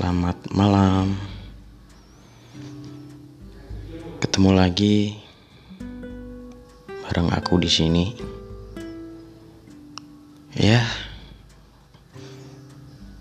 Selamat malam. Ketemu lagi bareng aku di sini. Ya.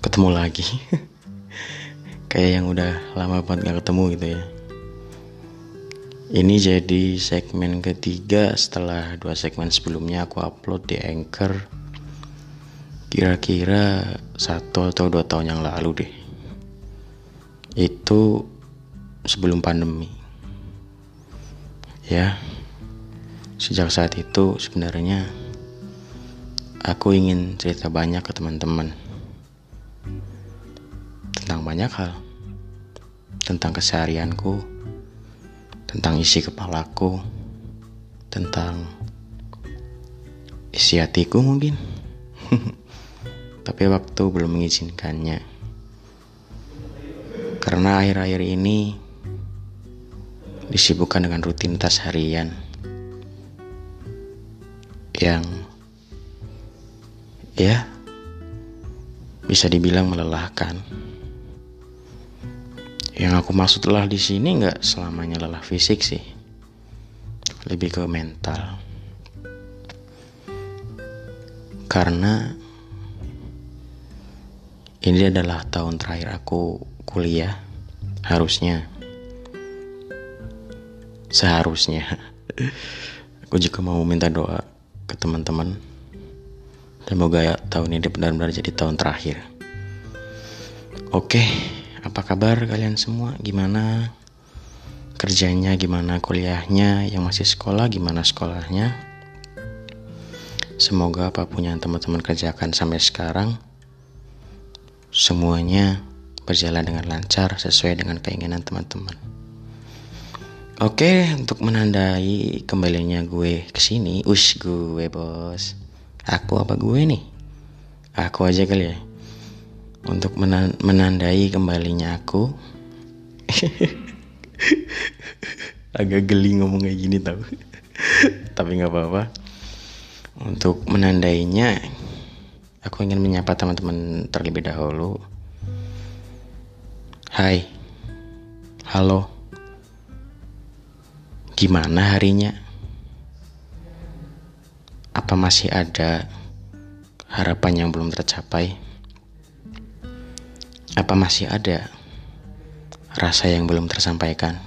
Ketemu lagi. Kayak yang udah lama banget gak ketemu gitu ya. Ini jadi segmen ketiga setelah dua segmen sebelumnya aku upload di Anchor. Kira-kira satu atau dua tahun yang lalu deh. Itu sebelum pandemi. Ya, sejak saat itu sebenarnya aku ingin cerita banyak ke teman-teman tentang banyak hal, tentang keseharianku, tentang isi kepalaku, tentang isi hatiku mungkin. Tapi waktu belum mengizinkannya. Karena akhir-akhir ini disibukkan dengan rutinitas harian yang ya bisa dibilang melelahkan. Yang aku maksud lelah di sini nggak selamanya lelah fisik sih, lebih ke mental. Karena ini adalah tahun terakhir aku kuliah, harusnya, seharusnya. Aku juga mau minta doa ke teman-teman. Semoga ya, tahun ini benar-benar jadi tahun terakhir. Oke, apa kabar kalian semua? Gimana kerjanya? Gimana kuliahnya? Yang masih sekolah, gimana sekolahnya? Semoga apa pun yang teman-teman kerjakan sampai sekarang semuanya berjalan dengan lancar sesuai dengan keinginan teman-teman. Oke, untuk menandai kembalinya gue ke sini, us gue bos. Aku apa gue nih? Aku aja kali ya. Untuk menandai kembalinya aku. Agak geli ngomong kayak gini tau. Tapi nggak apa-apa. Untuk menandainya, Aku ingin menyapa teman-teman terlebih dahulu. Hai, halo, gimana harinya? Apa masih ada harapan yang belum tercapai? Apa masih ada rasa yang belum tersampaikan?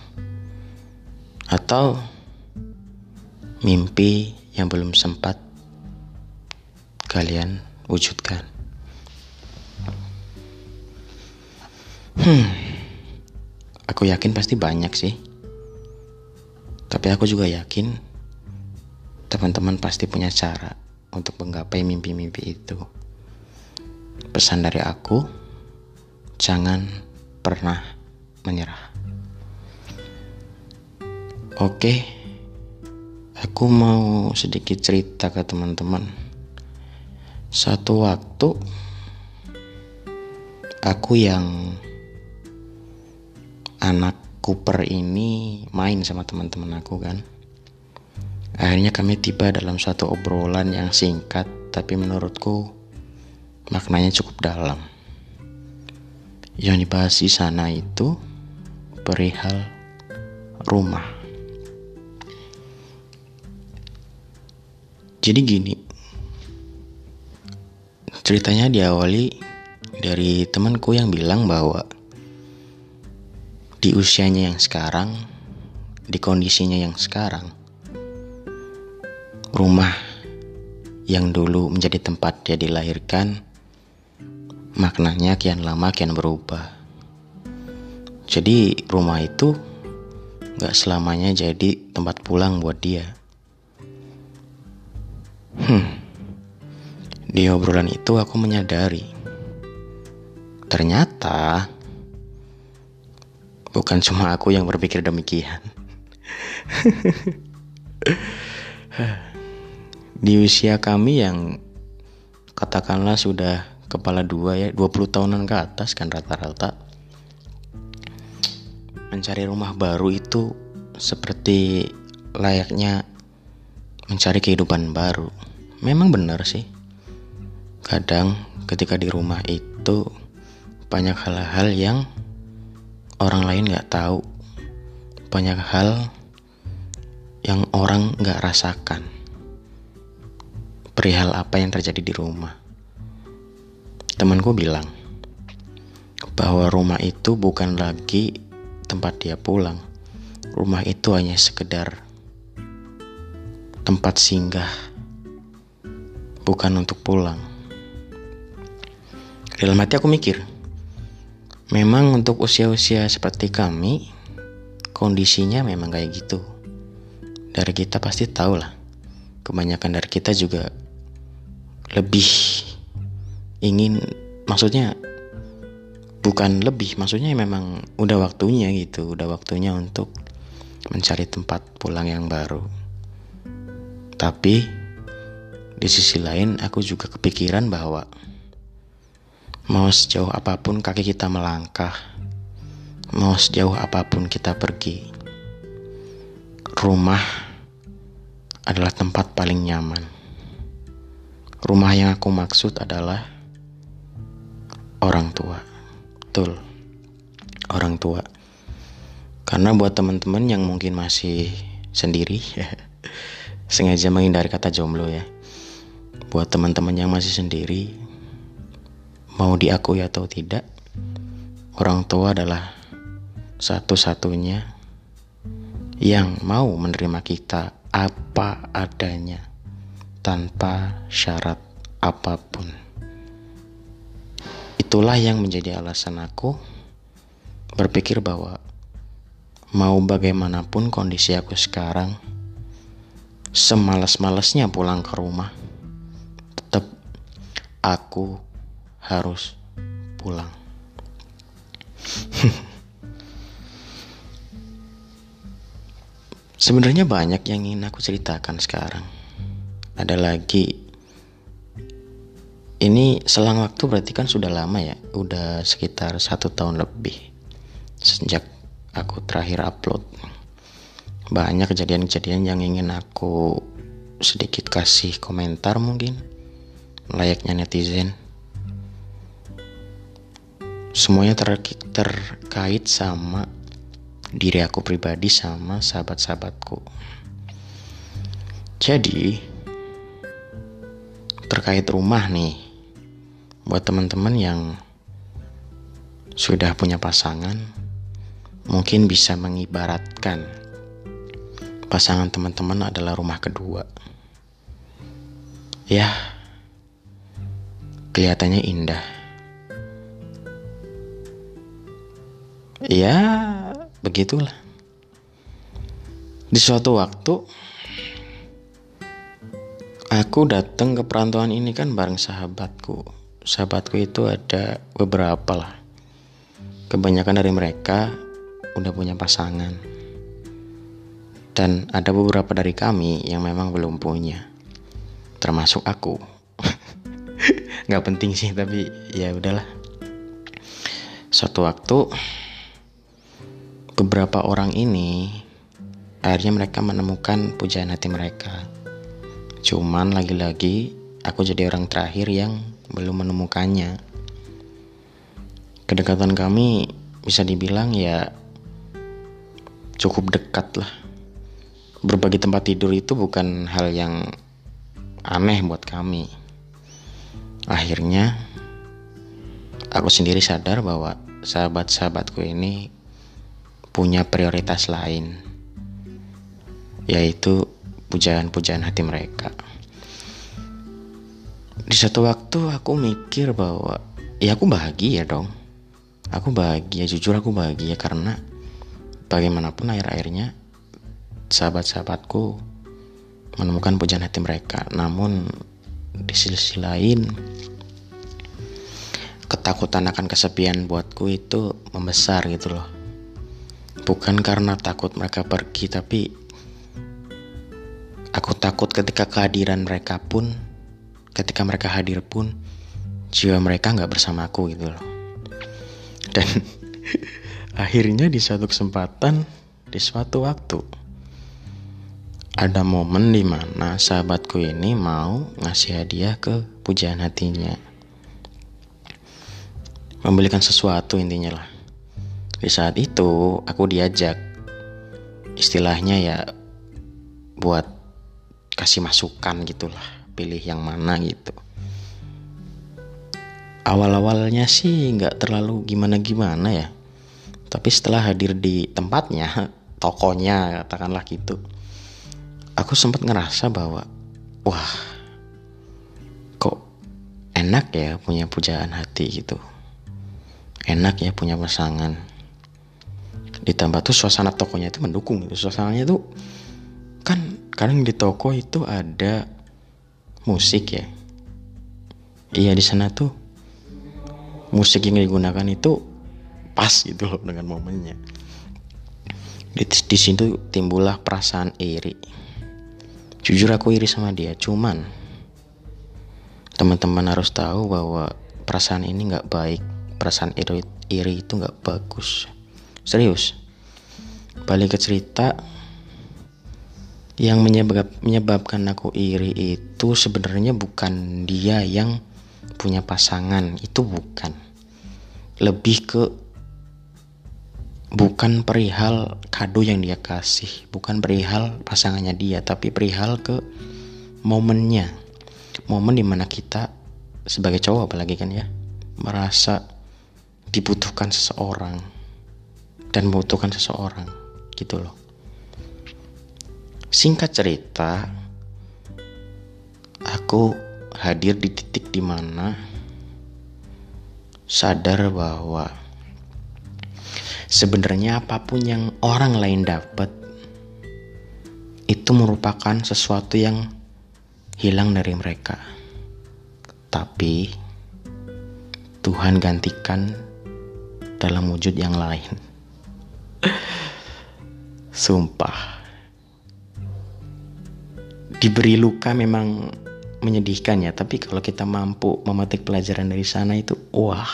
Atau mimpi yang belum sempat kalian wujudkan. Hmm, aku yakin pasti banyak sih. Tapi aku juga yakin teman-teman pasti punya cara untuk menggapai mimpi-mimpi itu. Pesan dari aku, jangan pernah menyerah. Oke, aku mau sedikit cerita ke teman-teman satu waktu aku yang anak Cooper ini main sama teman-teman aku kan. Akhirnya kami tiba dalam satu obrolan yang singkat tapi menurutku maknanya cukup dalam. Yang dibahas di sana itu perihal rumah. Jadi gini, Ceritanya diawali dari temanku yang bilang bahwa di usianya yang sekarang, di kondisinya yang sekarang, rumah yang dulu menjadi tempat dia dilahirkan, maknanya kian lama kian berubah. Jadi rumah itu gak selamanya jadi tempat pulang buat dia. Hmm. Di obrolan itu aku menyadari ternyata bukan cuma aku yang berpikir demikian. Di usia kami yang katakanlah sudah kepala dua ya 20 tahunan ke atas kan rata-rata mencari rumah baru itu seperti layaknya mencari kehidupan baru memang benar sih Kadang ketika di rumah itu banyak hal-hal yang orang lain nggak tahu. Banyak hal yang orang nggak rasakan. Perihal apa yang terjadi di rumah. Temanku bilang bahwa rumah itu bukan lagi tempat dia pulang. Rumah itu hanya sekedar tempat singgah bukan untuk pulang. Dalam hati aku mikir Memang untuk usia-usia seperti kami, kondisinya memang kayak gitu. Dari kita pasti tahu lah. Kebanyakan dari kita juga lebih ingin, maksudnya bukan lebih, maksudnya memang udah waktunya gitu, udah waktunya untuk mencari tempat pulang yang baru. Tapi di sisi lain aku juga kepikiran bahwa Mau sejauh apa pun kaki kita melangkah, mau sejauh apa pun kita pergi, rumah adalah tempat paling nyaman. Rumah yang aku maksud adalah orang tua. Betul, orang tua. Karena buat teman-teman yang mungkin masih sendiri, sengaja menghindari kata jomblo ya. Buat teman-teman yang masih sendiri, Mau diakui atau tidak, orang tua adalah satu-satunya yang mau menerima kita apa adanya tanpa syarat apa pun. Itulah yang menjadi alasan aku berpikir bahwa mau bagaimanapun kondisi aku sekarang, semalas-malasnya pulang ke rumah, tetap aku harus pulang. Sebenarnya banyak yang ingin aku ceritakan sekarang. Ada lagi. Ini selang waktu berarti kan sudah lama ya, udah sekitar satu tahun lebih sejak aku terakhir upload. Banyak kejadian-kejadian yang ingin aku sedikit kasih komentar mungkin layaknya netizen semuanya ter terkait sama diri aku pribadi sama sahabat-sahabatku. Jadi terkait rumah nih buat teman-teman yang sudah punya pasangan mungkin bisa mengibaratkan pasangan teman-teman adalah rumah kedua. Ya, kelihatannya indah ya begitulah. Di suatu waktu aku datang ke perantauan ini kan bareng sahabatku. Sahabatku itu ada beberapa lah. Kebanyakan dari mereka udah punya pasangan. Dan ada beberapa dari kami yang memang belum punya. Termasuk aku. Nggak penting sih tapi ya udahlah. Suatu waktu beberapa orang ini akhirnya mereka menemukan pujaan hati mereka. Cuman lagi-lagi aku jadi orang terakhir yang belum menemukannya. Kedekatan kami bisa dibilang ya cukup dekat lah. Berbagi tempat tidur itu bukan hal yang aneh buat kami. Akhirnya aku sendiri sadar bahwa sahabat-sahabatku ini punya prioritas lain, yaitu pujaan-pujaan hati mereka. Di satu waktu aku mikir bahwa ya aku bahagia dong. Aku bahagia, jujur aku bahagia karena bagaimanapun akhir-akhirnya sahabat-sahabatku menemukan pujaan hati mereka. Namun di sisi lain ketakutan akan kesepian buatku itu membesar gitu loh bukan karena takut mereka pergi tapi aku takut ketika kehadiran mereka pun ketika mereka hadir pun jiwa mereka nggak bersama aku gitu loh. Dan akhirnya di suatu kesempatan di suatu waktu ada momen di mana sahabatku ini mau ngasih hadiah ke pujaan hatinya. Membelikan sesuatu intinya lah di saat itu aku diajak istilahnya ya buat kasih masukan gitulah pilih yang mana gitu. Awal-awalnya sih nggak terlalu gimana-gimana ya tapi setelah hadir di tempatnya tokonya katakanlah gitu aku sempat ngerasa bahwa wah kok enak ya punya pujaan hati gitu. Enak ya punya pasangan ditambah tuh suasana tokonya itu mendukung gitu. Suasananya tuh kan kadang di toko itu ada musik ya. Iya di sana tuh musik yang digunakan itu pas gitu loh dengan momennya. Di, di situ timbullah perasaan iri. Jujur aku iri sama dia cuman teman-teman harus tahu bahwa perasaan ini nggak baik. Perasaan iri, iri itu nggak bagus serius? Balik ke cerita yang menyebab, menyebabkan aku iri itu sebenarnya bukan dia yang punya pasangan itu bukan. Lebih ke bukan perihal kado yang dia kasih bukan perihal pasangannya dia tapi perihal ke momennya. Momen di mana kita sebagai cowok apalagi kan ya merasa dibutuhkan seseorang dan membutuhkan seseorang gitu loh Singkat cerita, aku hadir di titik di mana sadar bahwa sebenarnya apa pun yang orang lain dapat itu merupakan sesuatu yang hilang dari mereka. Tapi Tuhan gantikan dalam wujud yang lain. Sumpah. Diberi luka memang menyedihkan ya tapi kalau kita mampu memetik pelajaran dari sana itu wah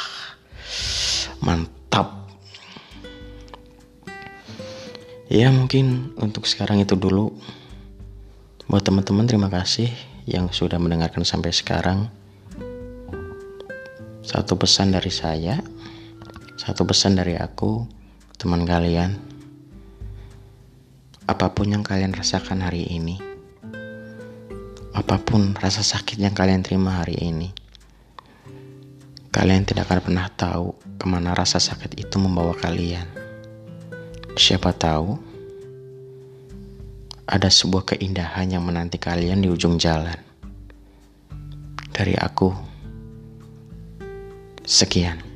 mantap. Ya mungkin untuk sekarang itu dulu. Buat teman-teman terima kasih yang sudah mendengarkan sampai sekarang. Satu pesan dari saya satu pesan dari aku teman kalian apa pun yang kalian rasakan hari ini apa pun rasa sakit yang kalian terima hari ini, kalian tidak akan pernah tahu ke mana rasa sakit itu membawa kalian. Siapa tahu ada sebuah keindahan yang menanti kalian di ujung jalan. Dari aku, sekian.